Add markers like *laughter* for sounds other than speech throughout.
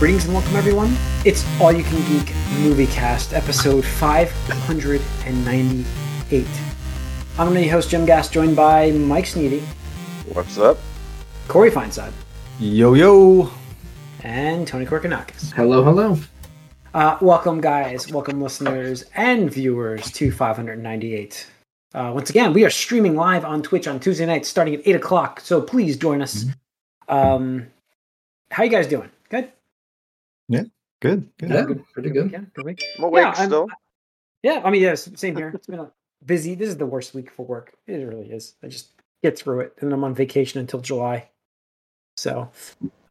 Greetings and welcome, everyone. It's All You Can Geek Movie Cast, episode 598. I'm your host, Jim Gass, joined by Mike Sneedy, What's up? Corey Feinside, Yo yo. and Tony Korkanakis. Hello, hello. Uh, welcome, guys. Welcome, listeners and viewers to 598. Uh, once again, we are streaming live on Twitch on Tuesday nights starting at 8 o'clock, so please join us. Um, how you guys doing? Good? Yeah, good. Good. Yeah, pretty good. Yeah, good week? I'm awake Yeah, I'm- still. Yeah, I mean, yes, same here. It's been a busy. This is the worst week for work. It really is. I just get through it, and I'm on vacation until July, so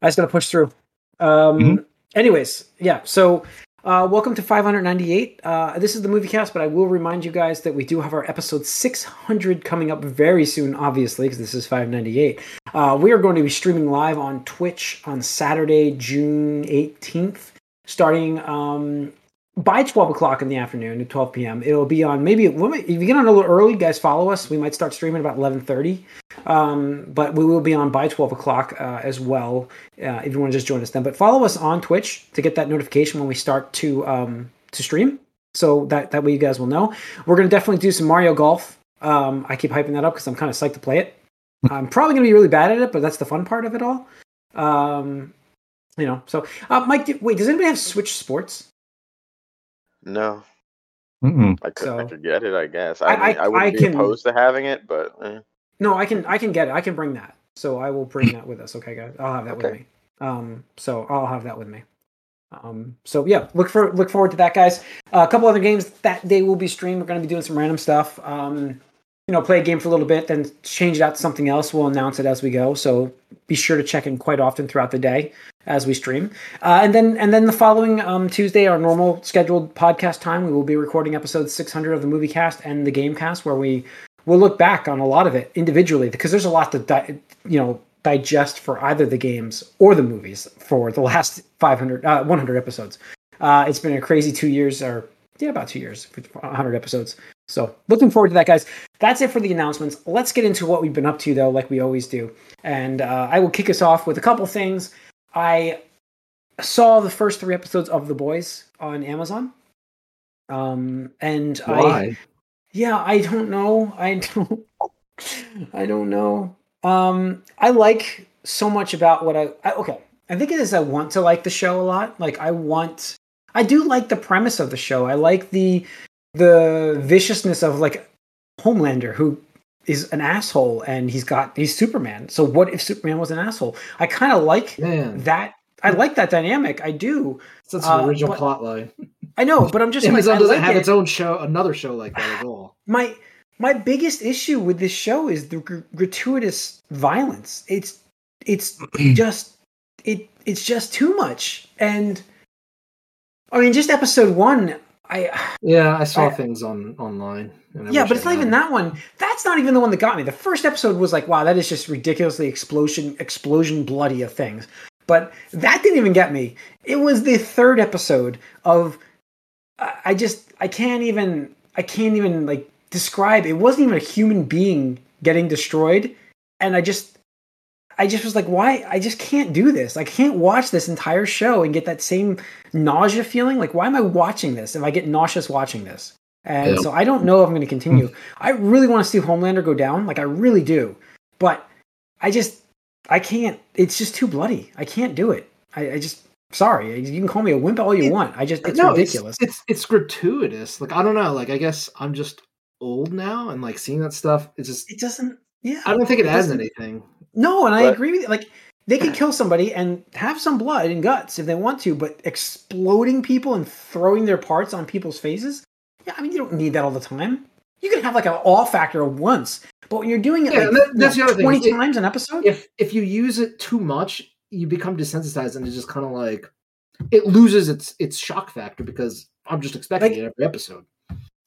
I just got to push through. Um, Mhm. Anyways, yeah. So, uh, welcome to 598. Uh, this is the movie cast, but I will remind you guys that we do have our episode 600 coming up very soon. Obviously, because this is 598. Uh, we are going to be streaming live on Twitch on Saturday, June 18th, starting um, by 12 o'clock in the afternoon at 12 p.m. It'll be on maybe if you get on a little early, guys, follow us. We might start streaming about 11:30, um, but we will be on by 12 o'clock uh, as well. Uh, if you want to just join us then, but follow us on Twitch to get that notification when we start to um, to stream. So that that way you guys will know. We're gonna definitely do some Mario Golf. Um, I keep hyping that up because I'm kind of psyched to play it. I'm probably gonna be really bad at it, but that's the fun part of it all. Um, you know, so uh, Mike, wait, does anybody have Switch Sports? No, Mm-mm. I could, I could get it. I guess. I- I, mean, I- I, wouldn't I be can- opposed to having it, but eh. No, I can I can get it. I can bring that. So I will bring that with us. Okay, guys. I'll have that with me. Um, so I'll have that with me. Um, so yeah, look for look forward to that, guys. Uh, a couple other games that day will be streamed. We're going to be doing some random stuff. Um, you know, play a game for a little bit, then change it out to something else. We'll announce it as we go. So be sure to check in quite often throughout the day as we stream. Uh, and then and then the following um, Tuesday, our normal scheduled podcast time, we will be recording episode 600 of the movie cast and the game cast, where we we'll look back on a lot of it individually because there's a lot to di- you know digest for either the games or the movies for the last 500 uh, 100 episodes uh, it's been a crazy two years or yeah about two years 100 episodes so looking forward to that guys that's it for the announcements let's get into what we've been up to though like we always do and uh, i will kick us off with a couple things i saw the first three episodes of the boys on amazon um and i yeah, I don't know. *laughs* I don't. I don't know. Um, I like so much about what I, I. Okay, I think it is. I want to like the show a lot. Like I want. I do like the premise of the show. I like the the viciousness of like Homelander, who is an asshole, and he's got he's Superman. So what if Superman was an asshole? I kind of like Man, that. I like that dynamic. I do. that's uh, an original but- plot line. I know, but I'm *laughs* just Amazon I doesn't like have it. its own show, another show like that at *sighs* all. my my biggest issue with this show is the gr- gratuitous violence. It's it's *clears throat* just it it's just too much. And I mean, just episode one, I Yeah, I saw I- things on online. yeah, but it's not even that one. That's not even the one that got me. The first episode was like, wow, that is just ridiculously explosion explosion bloody of things. But that didn't even get me. It was the third episode of I just I can't even I can't even like describe. It wasn't even a human being getting destroyed, and I just I just was like, why? I just can't do this. I can't watch this entire show and get that same nausea feeling. Like, why am I watching this if I get nauseous watching this? And Yeah. so I don't know if I'm going to continue. Hmm. I really want to see Homelander go down. Like, I really do. But I just, I can't. It's just too bloody. I can't do it. I, I just, sorry. You can call me a wimp all you It- want. I just, it's no, ridiculous. It's, it's it's gratuitous. Like I don't know. Like I guess I'm just old now, and like seeing that stuff, it's just. it doesn't, yeah. I don't think it, adds anything. No, and I agree with you. Like they could kill somebody and have some blood and guts if they want to, but exploding people and throwing their parts on people's faces, yeah, I mean you don't need that all the time. You can have like an awe factor once, but when you're doing it Yeah, like that- you that's know, the other twenty It- times an episode, If if you use it too much, you become desensitized, and it's just kind of like it loses its its shock factor because I'm just expecting Like- it every episode.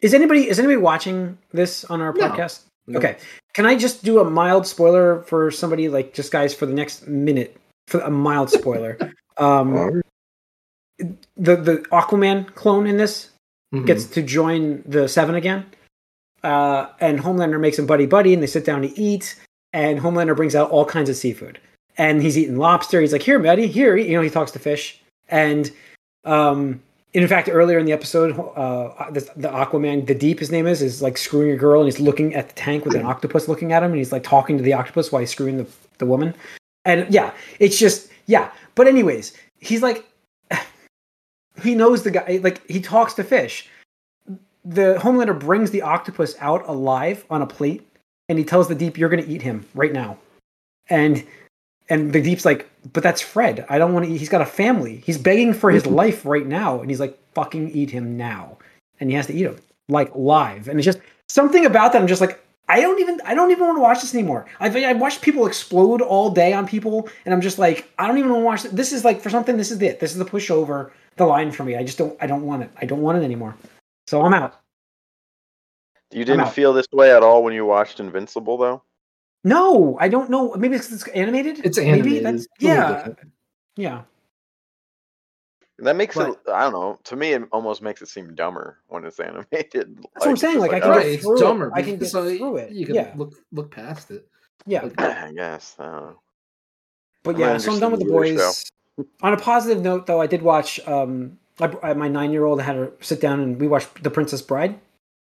is anybody is anybody watching this on our No. podcast? No. Okay, can I just do a mild spoiler for somebody like just guys for the next minute for a mild *laughs* spoiler? um, the the Aquaman clone in this Mhm. gets to join the Seven again. Uh, and Homelander makes him buddy buddy, and they sit down to eat. And Homelander brings out all kinds of seafood, and he's eating lobster. He's like, "Here, buddy, here." You know, he talks to fish, and um, in fact, earlier in the episode, uh, the, the Aquaman, the Deep, his name is, is like screwing a girl, and he's looking at the tank with an *clears throat* octopus looking at him, and he's like talking to the octopus while he's screwing the the woman, and yeah, it's just yeah. But anyways, he's like, *sighs* he knows the guy, like he talks to fish. The Homelander brings the octopus out alive on a plate, and he tells the Deep, "You're going to eat him right now," and and the Deep's like, "But that's Fred. I don't want to eat. He's got a family. He's begging for his mhm. life right now," and he's like, "Fucking eat him now," and he has to eat him like live, and it's just something about that. I'm just like. I don't even I don't even want to watch this anymore. I've I've watched people explode all day on people, and I'm just like I don't even want to watch this. This is like for something. This is it. This is the pushover, the line for me. I just don't I don't want it. I don't want it anymore. So I'm out. You didn't feel this way at all when you watched Invincible, though. No, I don't know. Maybe it's, it's animated. It's Maybe animated. that's It's a little yeah, different. yeah. That makes But- it. I don't know. To me, it almost makes it seem dumber when it's *laughs* animated. That's what I'm saying, just like, I can oh, get Right, it's through it. dumber. I can because, get uh, through it. You can Yeah. look look past it. Yeah, Like, *laughs* I guess. I don't know. but I'm yeah. So I'm done with the interested in the boys. On a positive note, though, I did watch. Um, I, I- my nine-year-old had to sit down and we watched The Princess Bride,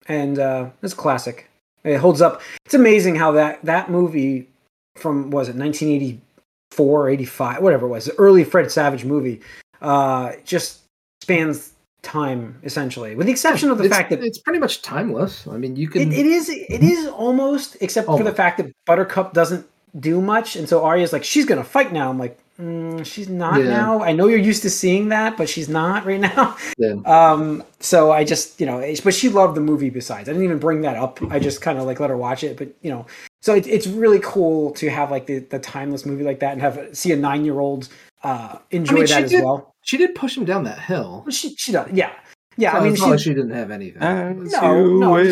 and uh, it's a classic. It holds up. It's amazing how that that movie from was it 1984, 85, whatever it was, the early Fred Savage movie, uh, just spans time essentially, with the exception of the it's, fact that it's pretty much timeless. I mean, you can. It, it is. It is almost, except for the fact that Buttercup doesn't do much, and so Arya's like, she's gonna fight now. I'm like, mm, she's not Yeah. now. I know you're used to seeing that, but she's not right now. *laughs* Yeah. Um. So I just, you know, but she loved the movie. Besides, I didn't even bring that up. I just kind of like let her watch it. But you know, so it, it's really cool to have like the, the timeless movie like that and have see a nine year old uh enjoy mean, that as did- well. she did push him down that hill. She she does. Yeah. Yeah. So I mean, she, like she didn't have anything. No, no,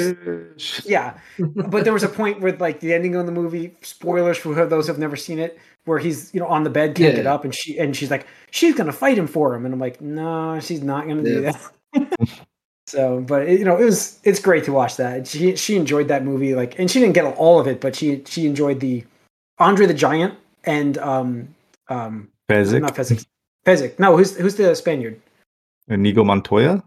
just- Yeah, but there was a point where like the ending of the movie, spoilers for those who've never seen it, where he's you know on the bed can't Yeah. get up, and she and she's like she's gonna fight him for him, and I'm like no, she's not gonna do that. *laughs* so, but it, you know it was it's great to watch that. She she enjoyed that movie like, and she didn't get all of it, but she she enjoyed the Andre the Giant and um um Fezzik. not Fezzik Fezzik no who's who's the Spaniard Inigo Montoya.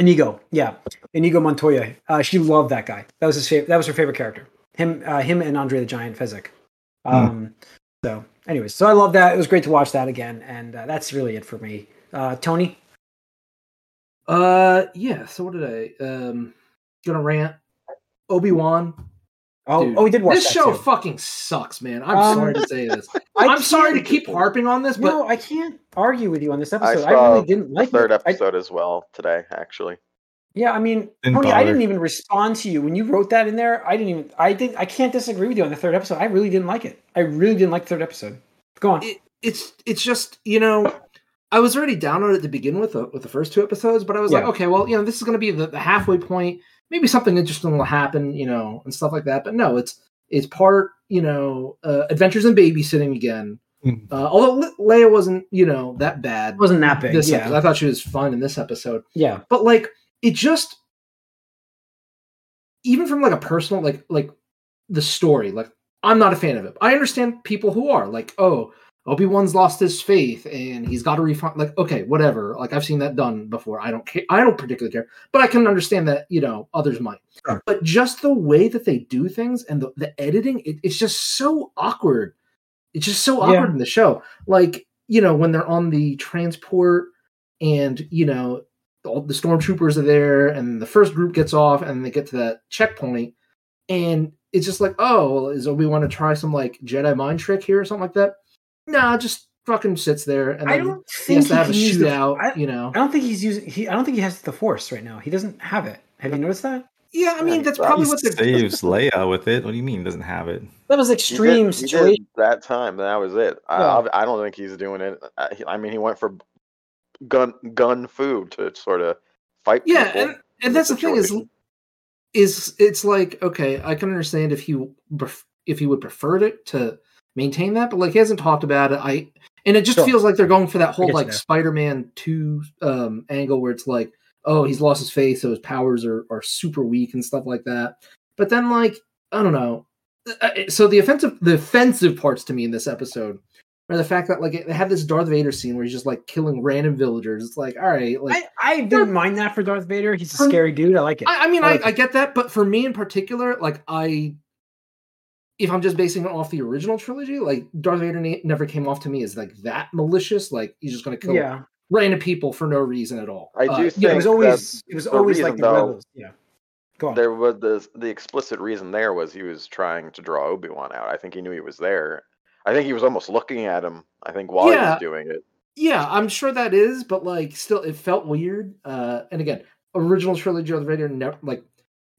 Inigo, yeah, Inigo Montoya. Uh, she loved that guy. That was his favorite. That was her favorite character. Him, uh, him, and Andre the Giant Fezzik. Um, So, anyways, so I love that. It was great to watch that again, and uh, that's really it for me. Uh, Tony, Uh, yeah. So what did I um gonna rant? Obi Wan. Oh, oh, we did watch this that show. too. Fucking sucks, man. I'm Um, sorry to say this. *laughs* I I'm sorry to keep harping on this, but No, I can't argue with you on this episode. I, saw really didn't like the like third it. I- episode as well today, actually. yeah, I mean, Didn't Tony, I didn't even respond to you when you wrote that in there. I didn't even. I did. I can't disagree with you on the third episode. I really didn't like it. I really didn't like the third episode. Go on. it, it's it's just you know I was already down on it to begin with uh, with the first two episodes, but I was like, okay, well, you know, this is going to be the, the halfway point. Maybe something interesting will happen, you know, and stuff like that. But no, it's it's part, you know, uh, adventures in babysitting again. Mm. Uh, although Le- Leia wasn't, you know, that bad. It wasn't that big. This yeah, episode. I thought she was fun in this episode, yeah. but like it just even from like a personal like like the story like i'm not a fan of it i understand people who are like oh obi-wan's lost his faith and he's got to refine like okay whatever. Like i've seen that done before. I don't care i don't particularly care but i can understand that you know others might. Sure. but just the way that they do things and the, the editing it, it's just so awkward. It's just so Yeah. awkward in the show. Like you know when they're on the transport and you know all the stormtroopers are there and the first group gets off and they get to that checkpoint and it's just like oh well, is obi want to try some like jedi mind trick here or something like that nah just fucking sits there and I don't he has think to have a can use the- I, you know I don't think he's using. He. I don't think he has the force right now. He doesn't have it. Have you uh, noticed that? yeah i mean Yeah, that's he probably He what the saves Leia with it. What do you mean doesn't have it? That was extreme did- situation. that time. That was it. Yeah. I, I don't think he's doing it. Uh, I, I mean, he went for gun gun food to sort of fight. yeah people and and that's the thing is is it's like okay i can understand if he if he would prefer it to maintain that but like he hasn't talked about it i and it just Sure. feels like they're going for that whole like spider-man 2 um angle where it's like oh he's lost his faith so his powers are are super weak and stuff like that but then like i don't know Uh, uh, so the offensive the offensive parts to me in this episode or the fact that like they had this Darth Vader scene where he's just like killing random villagers. It's like, all right, like I, I didn't mind that for Darth Vader. He's a scary dude. I like it. I, I mean, I I, like I it. get that, but for me in particular, like I, if I'm just basing it off the original trilogy, like Darth Vader ne- never came off to me as like that malicious. Like he's just gonna kill yeah, random people for no reason at all. I do Uh, think yeah. It was always it was always reason, like the though, rebels. Yeah, go on. there was the the explicit reason there was he was trying to draw Obi Wan out. I think he knew he was there. I think he was almost looking at him. I think while he was doing it. yeah, I'm sure that is, but like still, it felt weird. Uh, and again, original trilogy Darth Vader never like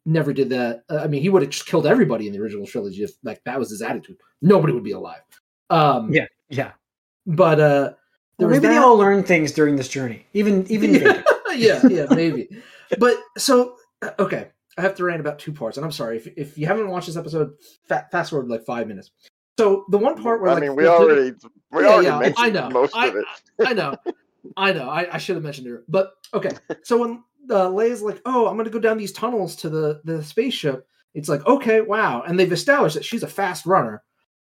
never did that. Uh, I mean, he would have just killed everybody in the original trilogy if like that was his attitude. Nobody would be alive. Um, Yeah, yeah. but uh, there Well, was maybe they all learned things during this journey. Even even *laughs* Vader. *laughs* yeah, yeah, maybe. But so uh, okay, I have to rant about two parts, and I'm sorry if if you haven't watched this episode. Fa- fast forward like five minutes. So the one part where I like mean, we already we Yeah, already yeah, I mentioned know. most I- of it. I know, I know, I, I should have mentioned it, but okay. So when uh, Leia's like, "Oh, I'm going to go down these tunnels to the the spaceship," it's like, okay, wow, and they've established that she's a fast runner,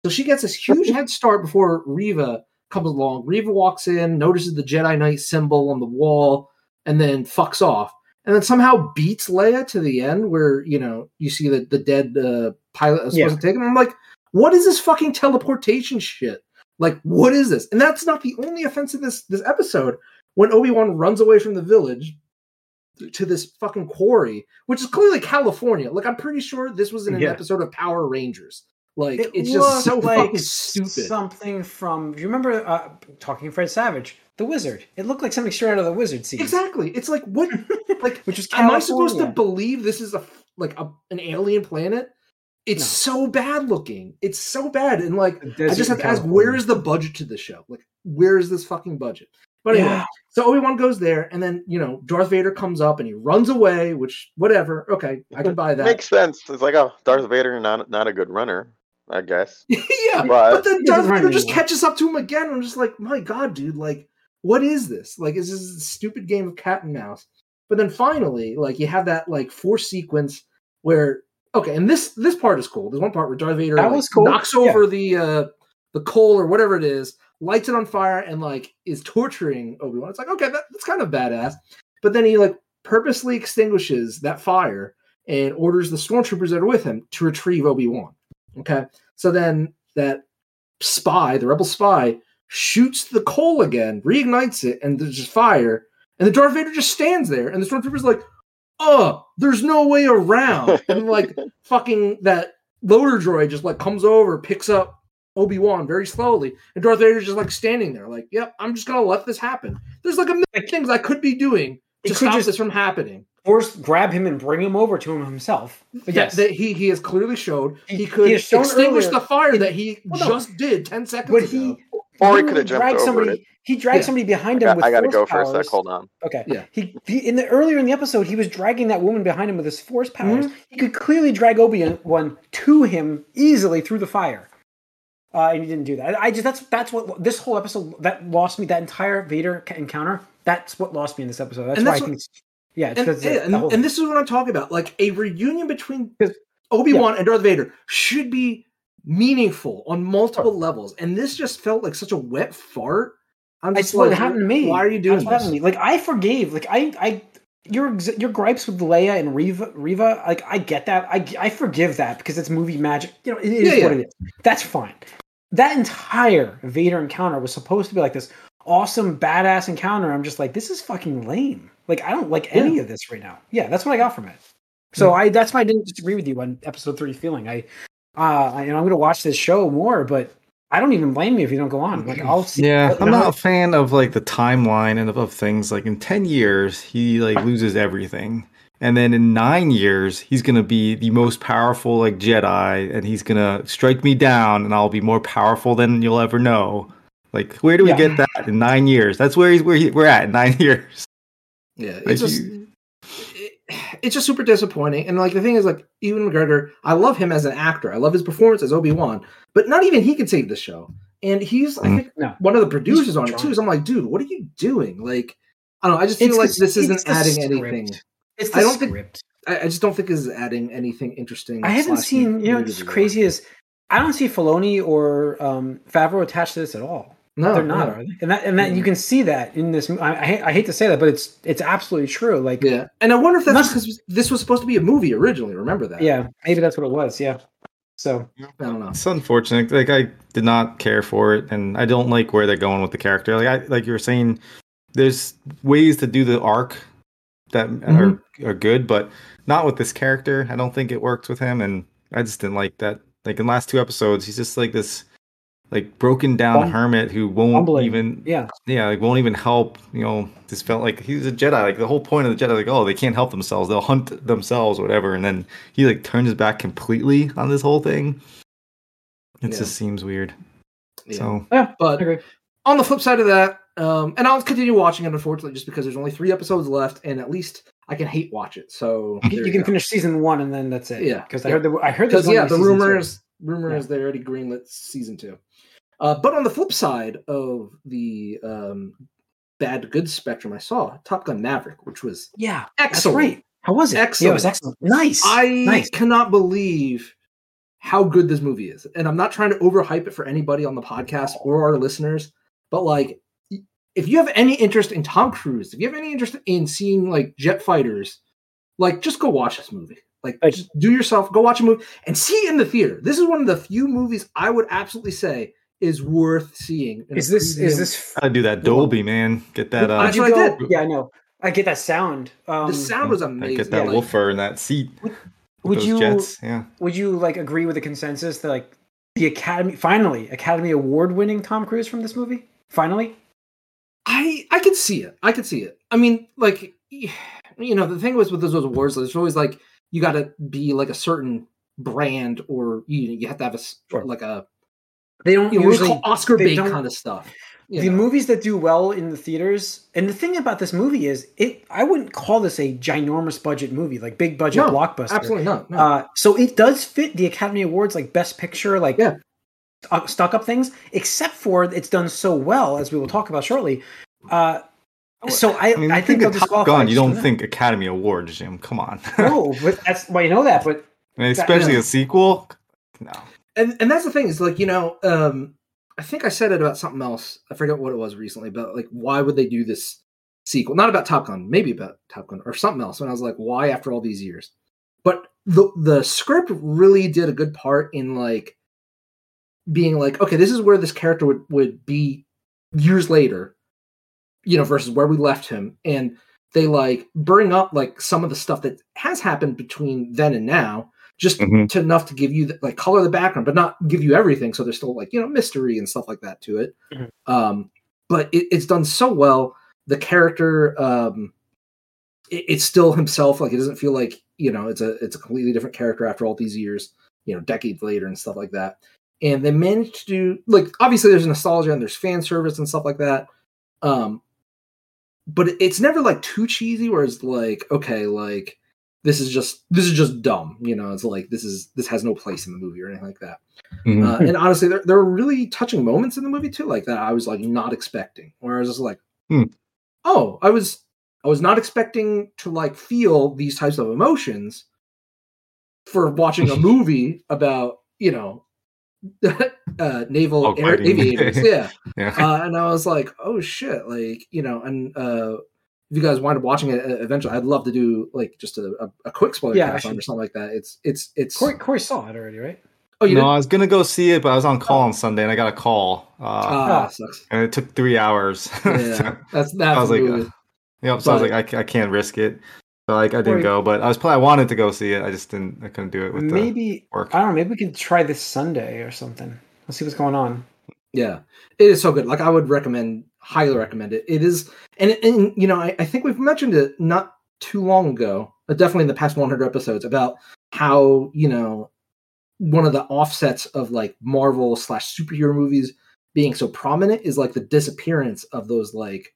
so she gets this huge head start before Reva comes along. Reva walks in, notices the Jedi Knight symbol on the wall, and then fucks off. And then somehow beats Leia to the end, where you know you see the the dead uh, pilot is Yeah. supposed to take him. I'm like, what is this fucking teleportation shit? Like, what is this? And that's not the only offense in this this episode. When Obi Wan runs away from the village to this fucking quarry, which is clearly California. Like, I'm pretty sure this was in an Yeah. episode of Power Rangers. Like, It it's just so looked fucking stupid. Something from. Do you remember uh, talking Fred Savage, the Wizard? It looked like something straight out of the Wizard scene. Exactly. It's like what? *laughs* Like, Which is am I supposed to believe this is a like a, an alien planet? It's No. so bad looking. It's so bad, and like I just have to ask, where is the budget to this show? Like, where is this fucking budget? But anyway, Yeah. so Obi Wan goes there, and then you know Darth Vader comes up and he runs away. Which whatever, okay, I can buy that. Makes sense. It's like, oh, Darth Vader, not not a good runner, I guess. *laughs* yeah, But- but then Darth Vader just anymore. catches up to him again. And I'm just like, my god, dude, like, what is this? Like, is this a stupid game of cat and mouse? But then finally, like, you have that like force sequence where okay, and this this part is cool. There's one part where Darth Vader That like, was cool. knocks over the uh the coal or whatever it is, lights it on fire, and like is torturing Obi Wan. It's like okay, that, that's kind of badass. But then he like purposely extinguishes that fire and orders the stormtroopers that are with him to retrieve Obi Wan. Okay, so then that spy, the rebel spy, shoots the coal again, reignites it, and there's just fire. And the Darth Vader just stands there, and the stormtrooper's like, "Oh, there's no way around." and like *laughs* fucking that loader droid just like comes over, picks up Obi Wan very slowly, and Darth Vader's just like standing there, like, "Yep, I'm just gonna let this happen." There's like a million Like- things I could be doing to stop just- this from happening. Force grab him and bring him over to him himself. But Yeah, yes, that he he has clearly showed He- he he could has shown extinguish earlier- the fire that he Well, no. just did ten seconds but ago. he Or he literally could have jumped dragged over somebody. it. He dragged Yeah. somebody behind I, him got, with I gotta force go for a powers. sec. Hold on. Okay. Yeah. He, he in the earlier in the episode, he was dragging that woman behind him with his force powers. Mm-hmm. He could clearly drag Obi Wan to him easily through the fire, uh, and he didn't do that. I, I just that's that's what this whole episode that lost me. That entire Vader encounter. That's what lost me in this episode. That's And why that's I think. It's, yeah, it's and, yeah, and, and this is what I'm talking about. Like a reunion between Obi Wan and Darth Vader should be meaningful on multiple levels, and this just felt like such a wet fart. I'm That's just what like, happened to me. Why are you doing That's what this? to me. Like I forgave. Like I, I, your your gripes with Leia and Reva, Reva. Like I get that. I I forgive that because it's movie magic. You know, it is Yeah, what yeah. it is. That's fine. That entire Vader encounter was supposed to be like this awesome badass encounter. I'm just like, this is fucking lame. Like I don't like any of this right now. Yeah, that's what I got from it. So I that's why I didn't disagree with you on episode three feeling. I uh I, and I'm gonna watch this show more, but I don't even blame you if you don't go on. Like I'll see Yeah, I'm know, not a fan of like the timeline and of, of things. Like in ten years, he like loses everything, and then in nine years, he's gonna be the most powerful like Jedi, and he's gonna strike me down, and I'll be more powerful than you'll ever know. Like, where do we Yeah. get that in nine years? That's where he's where he, we're at in nine *laughs* years. Yeah, Like, it's just you- it, it's just super disappointing. And like the thing is, like Ewan McGregor, I love him as an actor. I love his performance as Obi Wan, but not even he can save the show. And he's, I Mm. think, No. one of the producers on it too. So I'm like, dude, what are you doing? Like, I don't know. I just feel It's like this isn't adding script. anything. It's the I don't think- I, I just don't think this is adding anything interesting. I haven't seen. You know, new to what's the crazy is I don't see Filoni or um, Favreau attached to this at all. No, They're not, no. are they? And that and that you can see that in this. I, I, hate, I hate to say that, but it's it's absolutely true. Like, yeah, Yeah, and I wonder if that's Must- because this was supposed to be a movie originally. Remember that? Yeah, maybe that's what it was. Yeah. So I don't know. It's unfortunate. Like I did not care for it, and I don't like where they're going with the character. Like I like you were saying, there's ways to do the arc that mm-hmm. are are good, but not with this character. I don't think it worked with him, and I just didn't like that. Like in the last two episodes, he's just like this, like broken down Bum- hermit who won't Humbling. even yeah, yeah, like won't even help. You know, just felt like he's a Jedi. Like the whole point of the Jedi, like oh, they can't help themselves; they'll hunt themselves, whatever. And then he like turns his back completely on this whole thing. It Yeah. just seems weird. Yeah. So yeah. But on the flip side of that, um, and I'll continue watching it unfortunately, just because there's only three episodes left, and at least I can hate watch it. So You, you can go. finish season one and then that's it. Yeah, because I heard the I heard there's yeah, the be season two. rumors rumor Yeah. is they already greenlit season two. Uh, but on the flip side of the um, bad to good spectrum, I saw Top Gun Maverick, which was Yeah, excellent. right. How was it? Excellent. Yeah, it was excellent. Nice. I nice. cannot believe how good this movie is. And I'm not trying to overhype it for anybody on the podcast or our listeners, but like if you have any interest in Tom Cruise, if you have any interest in seeing like jet fighters, like just go watch this movie. Like Like- just do yourself, go watch a movie and see it in the theater. This is one of the few movies I would absolutely say is worth seeing. Is this is this? I do that Dolby, man. Get that. Uh, That's Did what I did. Yeah, I know. I get that sound. Um, the sound was amazing. I get that Like, woofer in that seat. with Would you jets? Yeah. would you like agree with the consensus that like the Academy finally Academy Award winning Tom Cruise from this movie? Finally, I I could see it. I could see it. I mean, like you know, the thing was with those awards, there's always like you got to be like a certain brand, or you you have to have a Sure. like a they don't you know, usually Oscar bait kind of stuff. you the know. movies that do well in the theaters. And the thing about this movie is, it I wouldn't call this a ginormous budget movie, like big budget No, blockbuster. Absolutely not. No. Uh, so it does fit the Academy Awards, like Best Picture, like Yeah. Stu- stuck up things. Except for it's done so well, as we will talk about shortly. Uh, so I, I mean, I think think they'll of Top Gun, you don't from that. think Academy Awards, Jim. Come on. *laughs* no, but that's well, you know that, but And especially yeah. a sequel. No. and and that's the thing is like you know um i think i said it about something else i forget what it was recently but like why would they do this sequel not about top gun maybe about top gun or something else and i was like why after all these years but the the script really did a good part in like being like okay this is where this character would would be years later you know versus where we left him. And they like bring up like some of the stuff that has happened between then and now just Mhm. to enough to give you the, like color the background but not give you everything. So there's still like you know mystery and stuff like that to it. Mhm. um but it, it's done so well. The character um it, it's still himself. Like it doesn't feel like you know it's a it's a completely different character after all these years you know decades later and stuff like that and they managed to do like obviously there's nostalgia and there's fan service and stuff like that um but it's never like too cheesy where it's like okay like this is just this is just dumb you know it's like this is this has no place in the movie or anything like that Mhm. uh, and *laughs* honestly there, there were really touching moments in the movie too like that i was like not expecting where i was just like Hmm. oh i was i was not expecting to like feel these types of emotions for watching a *laughs* movie about you know *laughs* uh naval Dog air, aviators *laughs* yeah yeah. uh, and I was like, "Oh shit!" Like you know, and uh, if you guys wind up watching it uh, eventually, I'd love to do like just a, a, a quick spoiler Yeah, cast on or something like that. It's it's it's. Corey, Corey saw it already, right? oh, you no, did? I was gonna go see it, but I was on call on Sunday and I got a call, uh, sucks. and it took three hours. *laughs* Yeah, that's that's I was like, uh, yep. So I was like, I, I can't risk it. So like, I didn't Corey- go, but I was probably I wanted to go see it. I just didn't. I couldn't do it with the maybe work. I don't know. Maybe we could try this Sunday or something. Let's see what's going on. Yeah, it is so good. Like I would recommend, highly recommend it. It is, and and you know, I, I think we've mentioned it not too long ago, but definitely in the past 100 episodes about how you know one of the offsets of like Marvel slash superhero movies being so prominent is like the disappearance of those like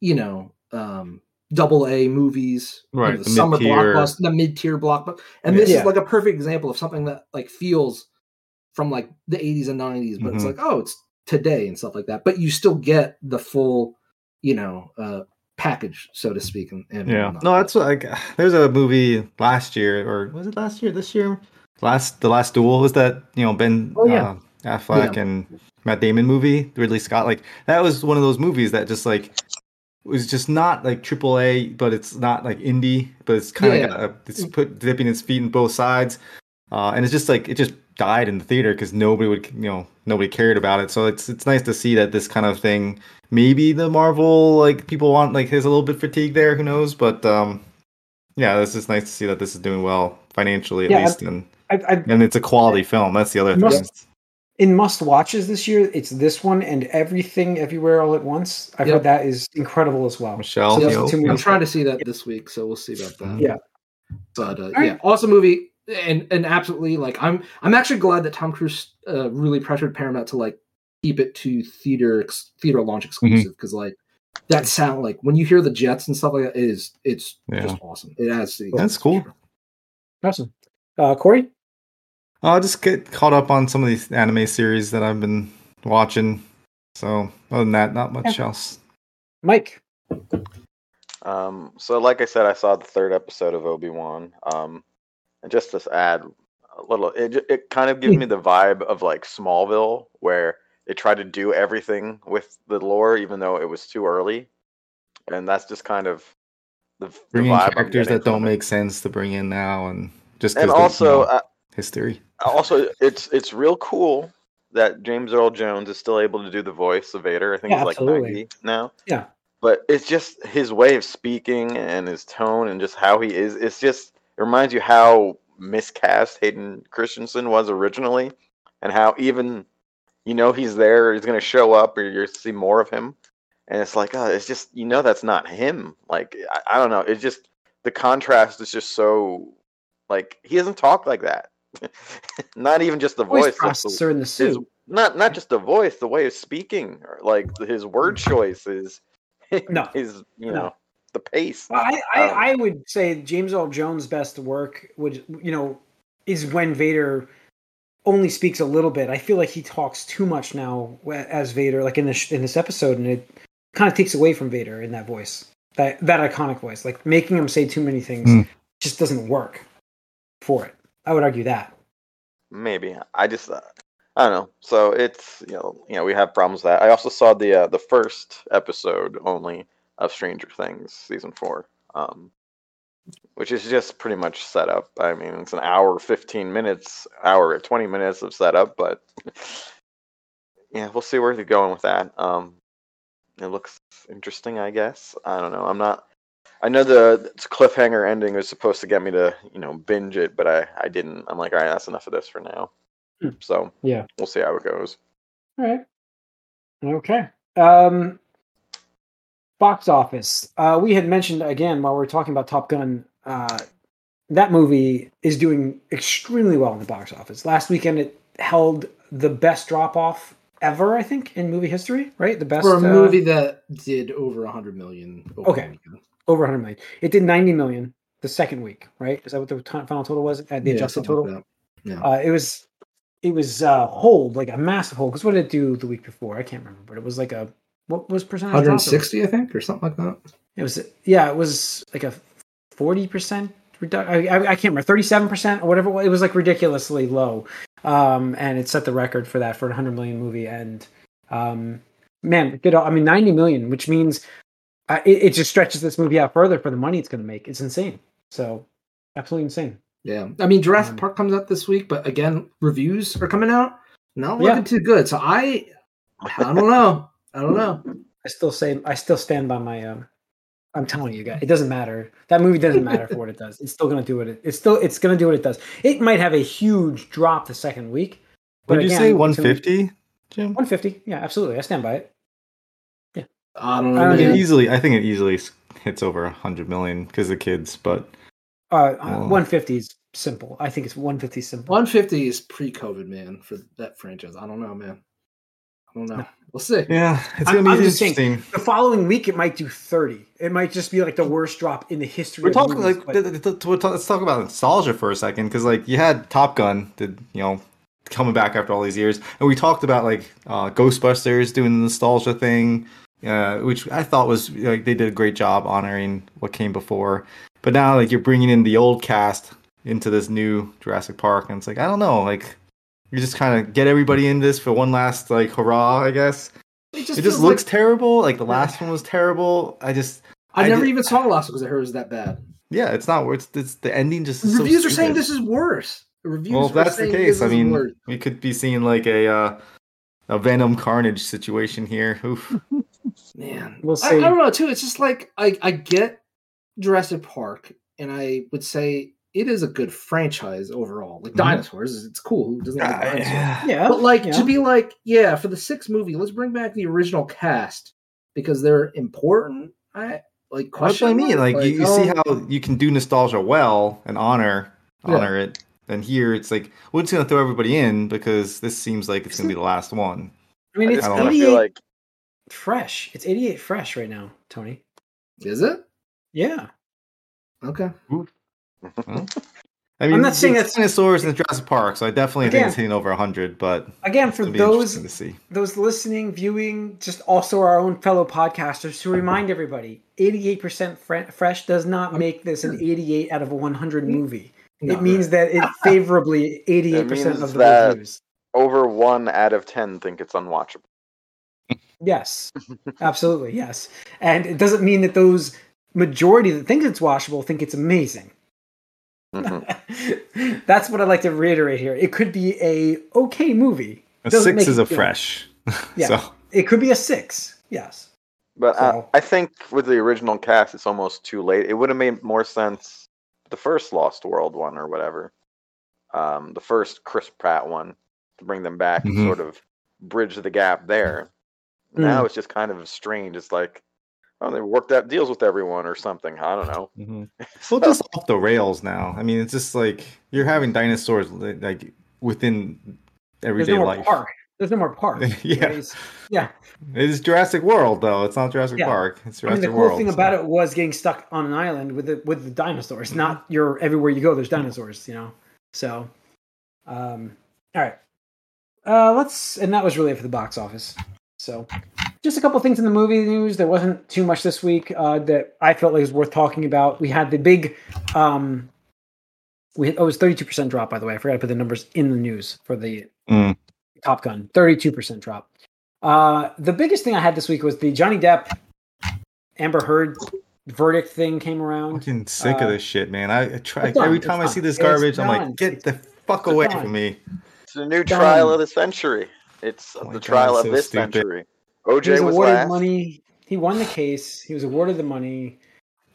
you know um double A movies, you know, Right, the, the summer mid-tier. blockbuster, the mid tier blockbuster, and this is like a perfect example of something that like feels from like the 80s and 90s, but it's Mhm. like oh, it's today and stuff like that. But you still get the full, you know, uh package, so to speak. And, and Yeah. whatnot. No, that's like *sighs* there's a movie last year or was it last year? This year? last the last duel was that you know Ben Oh, yeah. uh, Affleck and Matt Damon movie, Ridley Scott. Like that was one of those movies that just like was just not like triple A, but it's not like indie, but it's kind of Yeah. got a, it's put dipping its feet in both sides, uh, and it's just like it just died in the theater because nobody would you know nobody cared about it. So it's it's nice to see that this kind of thing. Maybe the Marvel like people want like there's a little bit fatigue there. Who knows? But um, yeah, it's just nice to see that this is doing well financially at Yeah, least, and I, I, and it's a quality film. That's the other thing. Must- in must watches this year, it's this one and everything everywhere all at once. I've Yep. heard that is incredible as well. Michelle, So those yo. are I'm movies. trying to see that this week, so we'll see about that. Yeah. But uh, right. yeah, awesome movie, and and absolutely like I'm I'm actually glad that Tom Cruise uh, really pressured Paramount to like keep it to theater ex- theater launch exclusive because like that sound like when you hear the jets and stuff like that it is it's Yeah. just awesome. It adds to the That's cool. Awesome. Uh, Corey? I'll just get caught up on some of these anime series that I've been watching. So other than that, not much else. Mike? Um, so like I said, I saw the third episode of Obi Wan. Um, and just to add a little, it it kind of gives me the vibe of like Smallville, where they tried to do everything with the lore, even though it was too early. And that's just kind of the, the Bringing vibe I'm characters that don't make sense to bring in now, and just And 'cause they, also, you know, uh, history. Also it's it's real cool that James Earl Jones is still able to do the voice of Vader. I think Yeah, he's like absolutely. 90 now. Yeah. But it's just his way of speaking and his tone and just how he is. It's just it reminds you how miscast Hayden Christensen was originally, and how even you know he's there, he's gonna show up, or you're see more of him, and it's like, oh, it's just you know that's not him. Like I, I don't know, it's just the contrast is just so like he doesn't talk like that. *laughs* not even just the Voice voice, just the- processor in the his, suit. not not just the voice, the way of speaking, or like his word choice is No. *laughs* his you No. know the pace. Well, I, I, Um, I would say James Earl Jones' best work would you know is when Vader only speaks a little bit. I feel like he talks too much now as Vader, like in this in this episode, and it kind of takes away from Vader in that voice, that that iconic voice. Like making him say too many things Mm. just doesn't work for it. I would argue that. Maybe I just uh, I don't know. So it's you know you know we have problems that. I also saw the uh, the first episode only of Stranger Things season four, um, which is just pretty much set up. I mean, it's an hour fifteen minutes, hour twenty minutes of setup, but *sighs* yeah, we'll see where they're going with that. Um, it looks interesting, I guess. I don't know. I'm not. I know the cliffhanger ending was supposed to get me to, you know, binge it, but I, I didn't. I'm like, all right, that's enough of this for now. Hmm. So Yeah. we'll see how it goes. All right. Okay. Um, box office. Uh, we had mentioned again while we are talking about Top Gun. Uh, that movie is doing extremely well in the box office. Last weekend, it held the best drop off ever, I think, in movie history. Right, the best For a uh, movie that did over a hundred million. over Okay. Over 100 million. It did 90 million the second week. Right? Is that what the t- final total was? At the Yeah, adjusted total. like. Yeah. Uh, it was it was uh hold like a massive hold because what did it do the week before i can't remember but it was like a what was percentage drop? It was- 160, I think, or something like that. it was yeah it was like a 40% reduction I, can't remember 37% or whatever it was. it was like ridiculously low um and it set the record for that for a 100 million movie and um man good i mean 90 million which means uh, it, it just stretches this movie out further for the money it's going to make it's insane so absolutely insane Yeah, I mean Jurassic Um, Park comes out this week, but again, reviews are coming out. Not Yeah. looking too good. So I, I don't know. I don't know. I still say I still stand by my. Um, I'm telling you guys, it doesn't matter. That movie doesn't matter for what it does. It's still gonna do what it. It's still it's gonna do what it does. It might have a huge drop the second week. What did you again, say? it's One gonna- fifty, Jim? 150. Yeah, absolutely. I stand by it. I don't know. don't It man. easily, I think it easily hits over hundred million because the kids. But Uh, Well- 150 is simple. I think it's 150 is simple. 150 is pre-COVID, man, for that franchise. I don't know, man. I don't know. We'll see. yeah, it's I'm- gonna be I'm just saying, interesting. The following week, it might do 30. It might just be like the worst drop in the history. We're of talking movies, like but- th- th- th- let's talk about nostalgia for a second because like you had Top Gun, did you know coming back after all these years, and we talked about like uh, Ghostbusters doing the nostalgia thing, uh, which I thought was like they did a great job honoring what came before. But now like you're bringing in the old cast into this new Jurassic Park, and it's like I don't know, like you just kind of get everybody in this for one last like hurrah, I guess. It It just, just, looks like- terrible. Like the last one was terrible. I just I, I never did- even saw the last one because I heard it was that bad. yeah, it's not. It's, it's the ending just. Is so Reviews are saying this is worse. The Reviews Well, if that's the case, I mean, worse. we could be seeing like a uh, a Venom Carnage situation here. Oof. *laughs* man, We'll I, I don't know too. It's just like I I get Jurassic Park, and I would say it is a good franchise overall. Like Mhm. dinosaurs, it's cool. Who doesn't like dinosaurs? Yeah, But like yeah. to be like, yeah, for the sixth movie, let's bring back the original cast because they're important. I like That's what I question mean. mark? Like, you, you see oh, how you can do nostalgia well and honor Yeah. honor it. And here it's like we're just gonna throw everybody in because this seems like it's gonna be the last one. I mean, I it's just don't kind of 88 feel like fresh. It's 88 fresh right now, Tony. is it Yeah. okay? I mean, not saying it's that's- dinosaurs in Jurassic Park, so I definitely think Again- it's hitting over hundred. But Again, for those to see. those listening, viewing, just also our own fellow podcasters to remind everybody, 88% fre- fresh does not make this an 88 out of a 100 movie. No, it means right. that it *laughs* favorably 88% means of the that- reviews. over one out of ten think it's unwatchable. Yes, *laughs* absolutely, yes. And it doesn't mean that those majority that think it's washable think it's amazing. Mhm. *laughs* That's what I like to reiterate here. It could be a okay movie. A Doesn't six is a good. fresh. *laughs* Yeah. so It could be a six. Yes. But uh, So- I think with the original cast, it's almost too late. It would have made more sense the first Lost World one or whatever, um, the first Chris Pratt one, to bring them back and Mhm. sort of bridge the gap there. Mm. Now it's just kind of strange. It's like, oh, they worked out deals with everyone or something. I don't know. *laughs* Mhm. well, just off the rails now. I mean, it's just like you're having dinosaurs like within There's everyday no more life. park. There's no more park. *laughs* Yeah. It's- yeah. It is Jurassic World though. It's not Jurassic Yeah. Park. It's Jurassic I mean, the cool World. thing so- about it was getting stuck on an island with the with the dinosaurs. Not your everywhere you go, there's dinosaurs. You know. So, um, all right. Uh, let's and that was really it for the box office. So, just a couple things in the movie news. There wasn't too much this week uh, that I felt like was worth talking about. We had the big, um, we oh, it was thirty two percent drop. By the way, I forgot to put the numbers in the news for the Mm. Top Gun. Thirty two percent drop. Uh, the biggest thing I had this week was the Johnny Depp Amber Heard verdict thing came I'm around. fucking sick Uh, of this shit, man. I, I try it's done, every it's time I see this It's garbage. I'm done. like, get the fuck it's away done. from me. It's the new Done. trial of the century. It's Oh the God, trial of so this stupid. century. OJ was was awarded last. money. He won the case. He was awarded the money.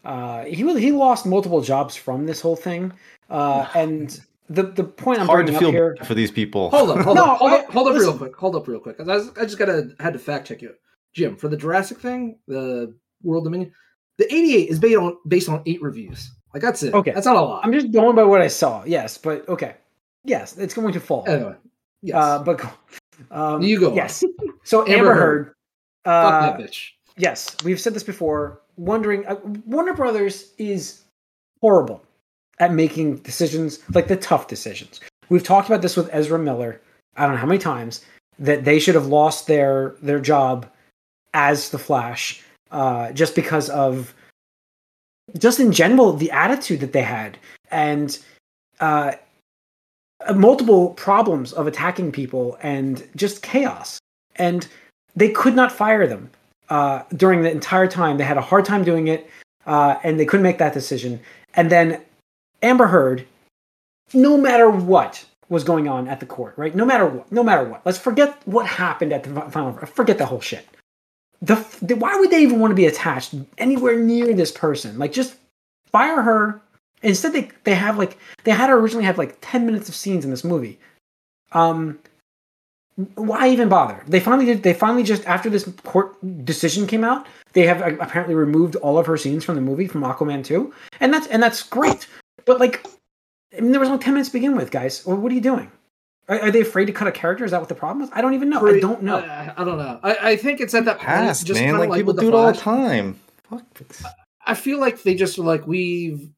Uh, he was, he lost multiple jobs from this whole thing. Uh, *sighs* and the the point I'm Hard bringing to up feel here. for these people. Hold up, hold No, up, hold I- up, hold up, real quick. Hold up, real quick. I, was- I just gotta had to fact check you, Jim. For the Jurassic thing, the World Dominion, the 88 is based on based on eight reviews. Like that's it. Okay. that's not a lot. I'm just going by what I saw. Yes, but okay. Yes, it's going to fall. anyway, yes. Uh, but um, You go on. Yes. So Amber Amber, Heard. Heard. Fuck Uh, that bitch. yes, we've said this before. Wondering, uh, Warner Brothers is horrible at making decisions, like the tough decisions. We've talked about this with Ezra Miller. I don't know how many times that they should have lost their their job as the Flash, uh, just because of just in general the attitude that they had and uh, multiple problems of attacking people and just chaos. And they could not fire them uh, during the entire time. They had a hard time doing it, uh, and they couldn't make that decision. And then Amber Heard, no matter what was going on at the court, right? No matter what, no matter what. Let's forget what happened at the final. Forget the whole shit. The, the why would they even want to be attached anywhere near this person? Like, just fire her. Instead, they they have like they had her originally have like ten minutes of scenes in this movie. Um, why even bother? They finally did. They finally just after this court decision came out, they have uh, apparently removed all of her scenes from the movie from Aquaman two, and that's and that's great. But like, I mean, there was only ten minutes to begin with, guys. Well, what are you doing? Are, are they afraid to cut a character? Is that what the problem is? I don't even know. I don't know. I, I don't know. I, I think it's at that point. Past, just man. kinda Like, people do it all the time. Fuck. it's- I feel like they just like we've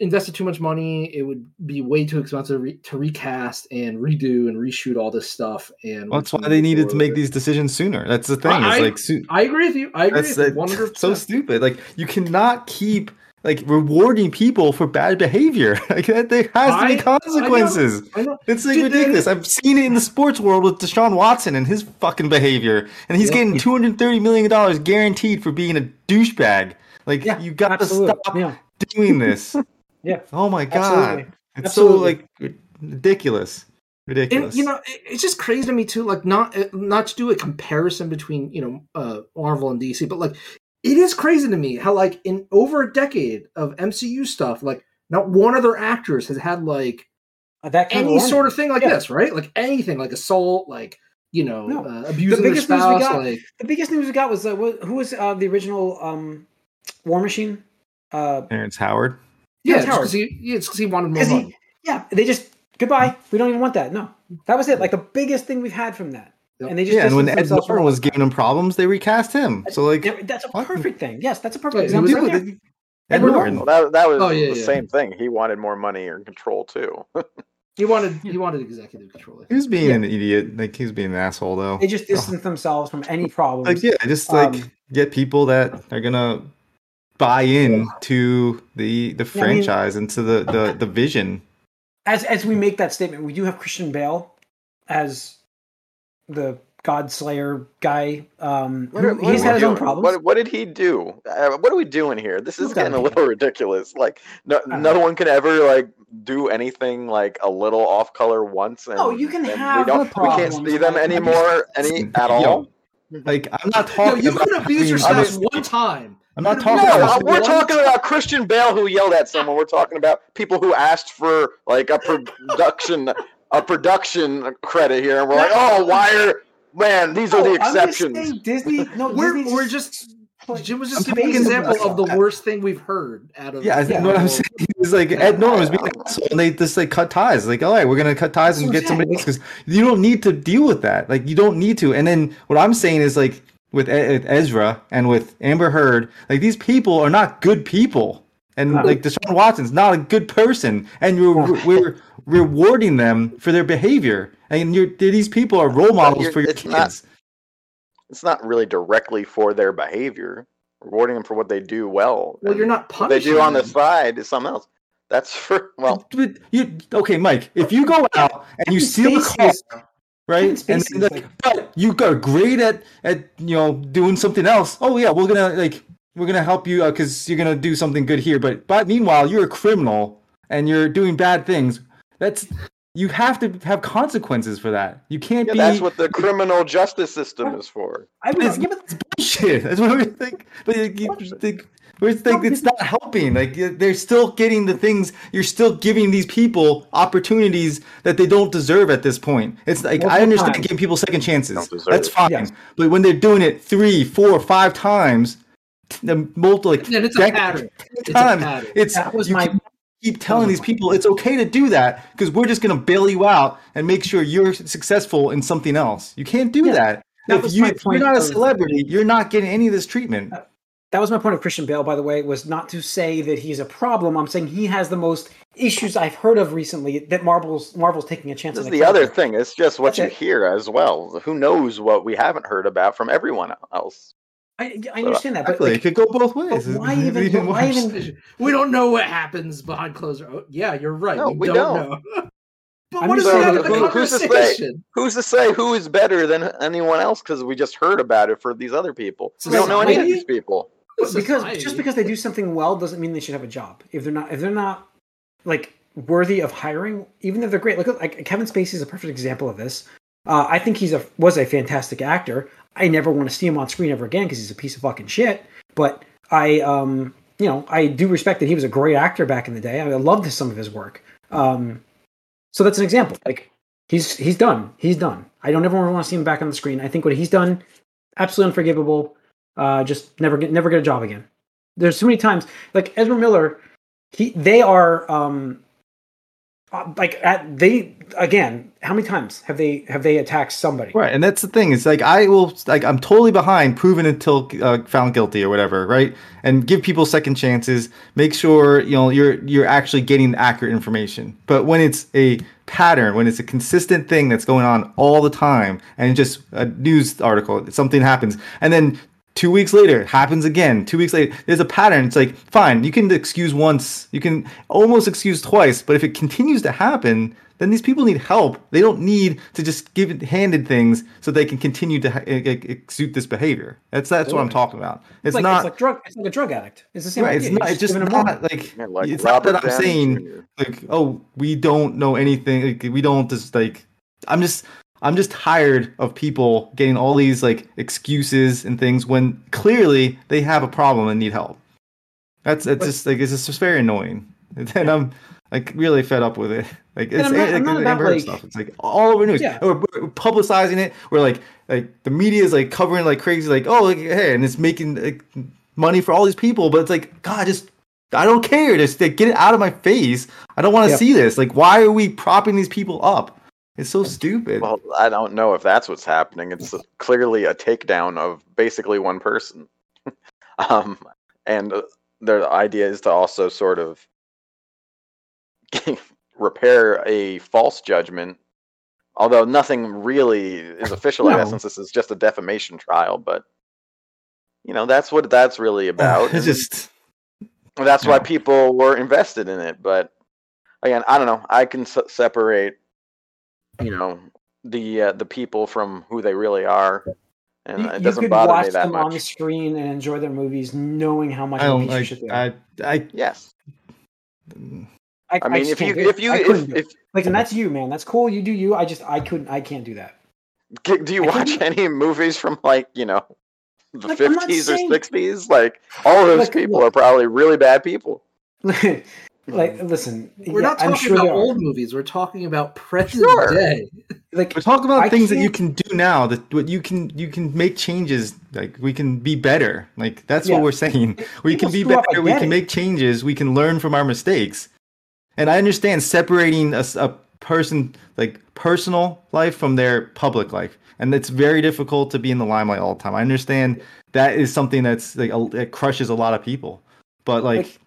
invested too much money. It would be way too expensive re- to recast and redo and reshoot all this stuff. And Well, that's why they needed to make it. these decisions sooner. That's the thing. I- It's like su- I agree with you. I agree. that's with you. 100%. so stupid. Like you cannot keep like rewarding people for bad behavior. *laughs* Like that, there has to I- be know. consequences. I know. It's like Dude, they- ridiculous. I've seen it in the sports world with Deshaun Watson and his fucking behavior, and he's Yeah. getting two hundred thirty million dollars guaranteed for being a douchebag. Like Yeah, you got to stop Yeah. doing this. *laughs* Yeah. Oh my god, Absolutely. it's Absolutely. so like ridiculous, ridiculous. And you know, it- it's just crazy to me too. Like, not uh, not to do a comparison between you know uh, Marvel and DC, but like, it is crazy to me how like in over a decade of MCU stuff, like not one of their actors has had like Uh, that kind any of sort of thing like Yeah. this, right? Like anything, like assault, like you know, No. uh, abusing their biggest news we got- like The biggest news we got was uh, who was uh, the original um, War Machine? Uh, Terrence Howard. Yeah, Terrence it's because he, yeah, he wanted more 'Cause he- money. yeah, they just goodbye. We don't even want that. No, that was it. Like the biggest thing we've had from that. Yep. And they just Yeah, and when Ed themselves Norton was giving him problems, they recast him. So like, that's a What? perfect thing. Yes, that's a perfect Wait, who example. right there. Ed Edward Norton. Well, that that was Oh, yeah, the yeah. same thing. He wanted more money or control too. *laughs* He wanted he wanted executive control. I He was being Yeah. an idiot. Like he was being an asshole though. They just distanced themselves from any problems. Like yeah, just like Um, get people that are gonna buy in to the the Yeah, I mean- franchise and to the the the vision. As as we make that statement, we do have Christian Bale as the God Slayer guy. Um, What are- what he's had his own doing? problems. What, what did he do? Uh, what are we doing here? This is getting a little ridiculous. Like no, don't no one can ever like do anything like a little off color once. And, Oh, you can and have we don't. the We can't see them like, I just- anymore any at Yo, all. Like I'm not No, talking you about could abuse yourself I mean, one time. I'm not talking No, about we're talking about Christian Bale who yelled at someone. We're talking about people who asked for like a production, a production credit here, and we're like, oh, why are man? These are the No, I'm just exceptions. saying Disney. No, We're Disney we're just Jim was just I'm giving an example of the worst thing we've heard out of Yeah, I Yeah. what I'm saying is like Ed Norton was being an asshole, and they just like cut ties. Like, all right, we're gonna cut ties and That's get somebody else because you don't need to deal with that. Like, you don't need to. And then what I'm saying is like with, E- with Ezra and with Amber Heard, like these people are not good people, and No. like Deshaun Watson's not a good person, and you're we're rewarding them for their behavior, and you're these people are role models for your it's kids. not- It's not really directly for their behavior. Rewarding them for what they do well. Well, you're not punishing. What they punishing do on the side is something else. That's *laughs* for well. But you okay, Mike? If you go out and you steal a car, is- right? Kevin And then, like, like- but you got great at at you know doing something else. Oh yeah, we're gonna like we're gonna help you uh, because you're gonna do something good here. But but meanwhile, you're a criminal and you're doing bad things. That's you have to have consequences for that. You can't Yeah, be. that's what the criminal justice system is for. I would, It's, yeah, but it's bullshit. *laughs* That's what we think. But you, you think, we're think No, it's not helping. Like they're still getting the things. You're still giving these people opportunities that they don't deserve at this point. It's like I understand giving people second chances. That's fine. Yes. But when they're doing it three, four, five times, the multiple like And it's a decades pattern. It's a times, pattern. it's that was you my. keep- keep telling these people it's okay to do that because we're just going to bail you out and make sure you're successful in something else. You can't do Yeah, that. that if was you, my if you're not a celebrity, you're not getting any of this treatment. Uh, That was my point of Christian Bale, by the way, was not to say that he's a problem. I'm saying he has the most issues I've heard of recently that Marvel's Marvel's taking a chance This on. is a the other thing. It's just what That's you it. hear as well. Who knows what we haven't heard about from everyone else? I, I understand that, but Exactly. like, it could go both ways. why even- but why even- We don't know what happens behind closed doors. Oh, yeah, you're right. No, we, we don't, don't. know. *laughs* but I'm what just does that saying have that in the who- who's to say? conversation? Who's to say who is better than anyone else? Because we just heard about it for these other people. We don't know any of these people. Because Society. just because they do something well doesn't mean they should have a job. If they're not, if they're not like worthy of hiring, even if they're great, look like Kevin Spacey is a perfect example of this. Uh, I think he's a was a fantastic actor. I never want to see him on screen ever again because he's a piece of fucking shit. But I, um, you know, I do respect that he was a great actor back in the day. I loved some of his work. Um, so that's an example. Like he's he's done. He's done. I don't ever want to see him back on the screen. I think what he's done, absolutely unforgivable. Uh, just never get never get a job again. There's so many times like Ezra Miller. He they are um, uh, like at they again. How many times have they have they attacked somebody? Right, and that's the thing. It's like I will, like I'm totally behind proven until uh, found guilty or whatever, right? And give people second chances. Make sure you know you're you're actually getting accurate information. But when it's a pattern, when it's a consistent thing that's going on all the time, and just a news article, something happens, and then Two weeks later, it happens again. Two weeks later, there's a pattern. It's like, fine, you can excuse once, you can almost excuse twice, but if it continues to happen, then these people need help. They don't need to just give it handed things so they can continue to ha- exude this behavior. That's that's what I'm talking about. It's, like not it's like drug. It's like a drug addict. It's the same. right. It's not. It's just giving them not like, Yeah, like it's not that I'm Downey saying Jr.. like oh we don't know anything. Like, we don't just like I'm just I'm just tired of people getting all these like excuses and things when clearly they have a problem and need help. That's it's just like it's just very annoying. *laughs* And I'm like really fed up with it. Like it's I'm not- like, I'm not about, like- stuff. It's like all over news. Yeah. We're, we're publicizing it. We're like like the media is like covering like crazy. Like oh like, hey, and it's making like, money for all these people. But it's like God, just I don't care. Just like, get it out of my face. I don't want to Yep. see this. Like why are we propping these people up? It's so stupid. Well, I don't know if that's what's happening. It's clearly a takedown of basically one person. *laughs* um, and uh, the idea is to also sort of *laughs* repair a false judgment. Although nothing really is official No. since this is just a defamation trial, but you know that's what that's really *laughs* about. it's just that's why people were invested in it. But again, I don't know. I can s- separate, you know, the uh, the people from who they really are, and You, it doesn't could bother watch me that them on the screen and enjoy their movies, knowing how much I of a don't piece of like. shit they. I I. Yes, I, I mean, just if can't you if you couldn't if, do if like, and that's you, man. That's cool. You do you. I just I couldn't. I can't do that. do you I watch couldn't- any movies from like you know the Like, fifties or saying- sixties? Like all of those Like, people look- are probably really bad people. *laughs* like, listen, We're yeah, not I'm talking sure about old movies. We're talking about present Sure. day. *laughs* Like, We're talking about I things that you can't- do now. That what you can you can make changes. Like we can be better. Like that's Yeah. what we're saying. We People can be screw up, I better. We can make changes. We can learn from our mistakes. And I understand separating a person like personal life from their public life, and it's very difficult to be in the limelight all the time. I understand that is something that's like a, that crushes a lot of people. But like, Like,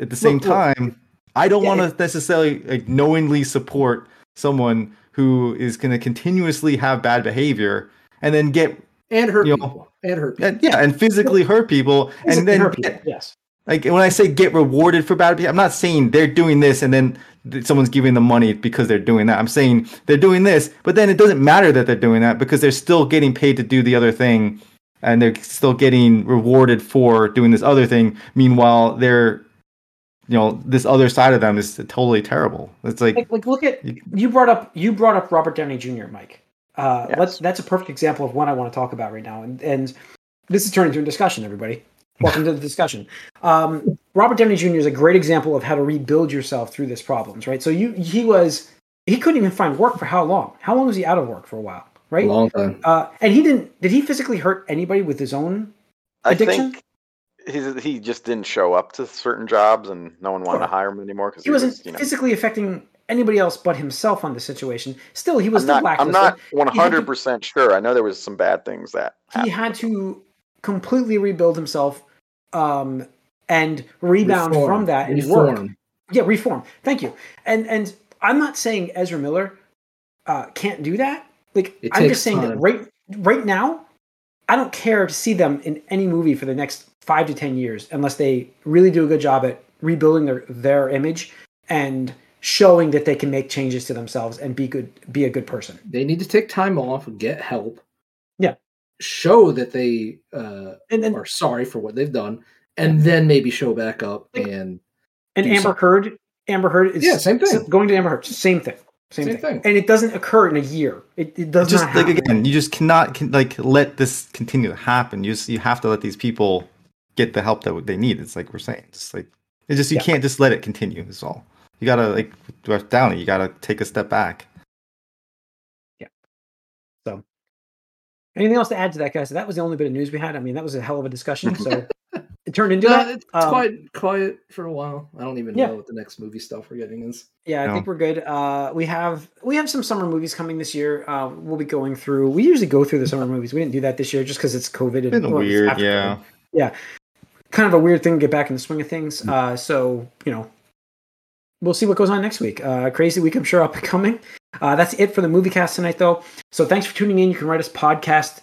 at the same look, look. time, I don't Yeah, want to necessarily like knowingly support someone who is going to continuously have bad behavior and then get And hurt You know, people. And hurt people. and, yeah and physically hurt people and then hurt people, get, yes. like when I say get rewarded for bad behavior, I'm not saying they're doing this and then someone's giving them money because they're doing that. I'm saying they're doing this, but then it doesn't matter that they're doing that because they're still getting paid to do the other thing and they're still getting rewarded for doing this other thing. Meanwhile, they're you know, this other side of them is totally terrible. It's like, Like, like look at You- you brought up you brought up Robert Downey Jr. Mike. Uh, Yes. let's that's a perfect example of what I want to talk about right now, and and this is turning into a discussion. Everybody, welcome to the discussion. Um, Robert Downey Jr. is a great example of how to rebuild yourself through this problems, right? So you he was he couldn't even find work for how long? How long was he out of work for a while, right? Long time. Uh, and he didn't. Did he physically hurt anybody with his own? I Addiction? think he's, he just didn't show up to certain jobs, and no one wanted to hire him anymore because He wasn't was, you know, physically affecting anybody else but himself on the situation. Still, he was I'm still not, I'm not 100 percent sure. I know there was some bad things that he had to completely rebuild himself um, and rebound Reform. from that and work. Yeah, reform. Thank you. And and I'm not saying Ezra Miller uh, can't do that. Like It I'm just saying that right right now, I don't care to see them in any movie for the next five to ten years unless they really do a good job at rebuilding their their image and showing that they can make changes to themselves and be good be a good person. They need to take time off, get help. Yeah. Show that they uh, And and, are sorry for what they've done, and then maybe show back up and and Amber something. Heard, Amber Heard is Yeah, same thing. Going to Amber Heard, same thing. Same, Same thing. thing. And it doesn't occur in a year. It, it does just not like happen. again, you just cannot can, like let this continue to happen. You just, you have to let these people get the help that they need. It's like we're saying, just like it's just you Yeah. can't just let it continue. That's all. You gotta like with Downey, you gotta take a step back. Yeah. So, anything else to add to that, guys? So that was the only bit of news we had. I mean, that was a hell of a discussion. So *laughs* it turned into No, that. it's Um, quiet, quiet for a while. I don't even Yeah. know what the next movie stuff we're getting is. Yeah, I No. think we're good. Uh, we have we have some summer movies coming this year. Uh, we'll be going through. We usually go through the summer movies. We didn't do that this year just because it's COVID. And, Been well, it's weird, yeah. COVID. yeah. Kind of a weird thing to get back in the swing of things. Uh, so you know, we'll see what goes on next week. Uh, crazy week, I'm sure, up and coming. Uh, that's it for the movie cast tonight, though. So thanks for tuning in. You can write us podcast.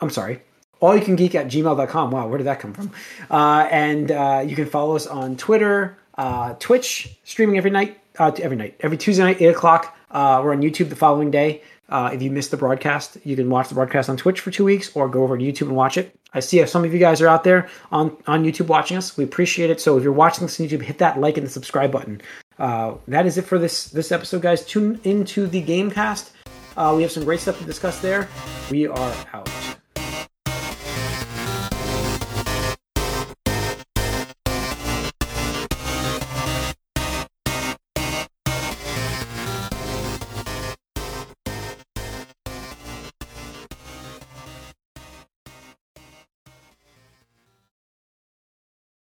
I'm sorry, All you can geek at gmail.com. Wow, where did that come from? Uh, and uh, you can follow us on Twitter, uh, Twitch, streaming every night, uh, every night, every Tuesday night, 8 o'clock. Uh, we're on YouTube the following day. Uh, if you missed the broadcast, you can watch the broadcast on Twitch for two weeks or go over to YouTube and watch it. I see if some of you guys are out there on, on YouTube watching us. We appreciate it. So if you're watching this on YouTube, hit that like and the subscribe button. Uh, that is it for this this episode, guys. Tune into the Gamecast. Uh, we have some great stuff to discuss there. We are out.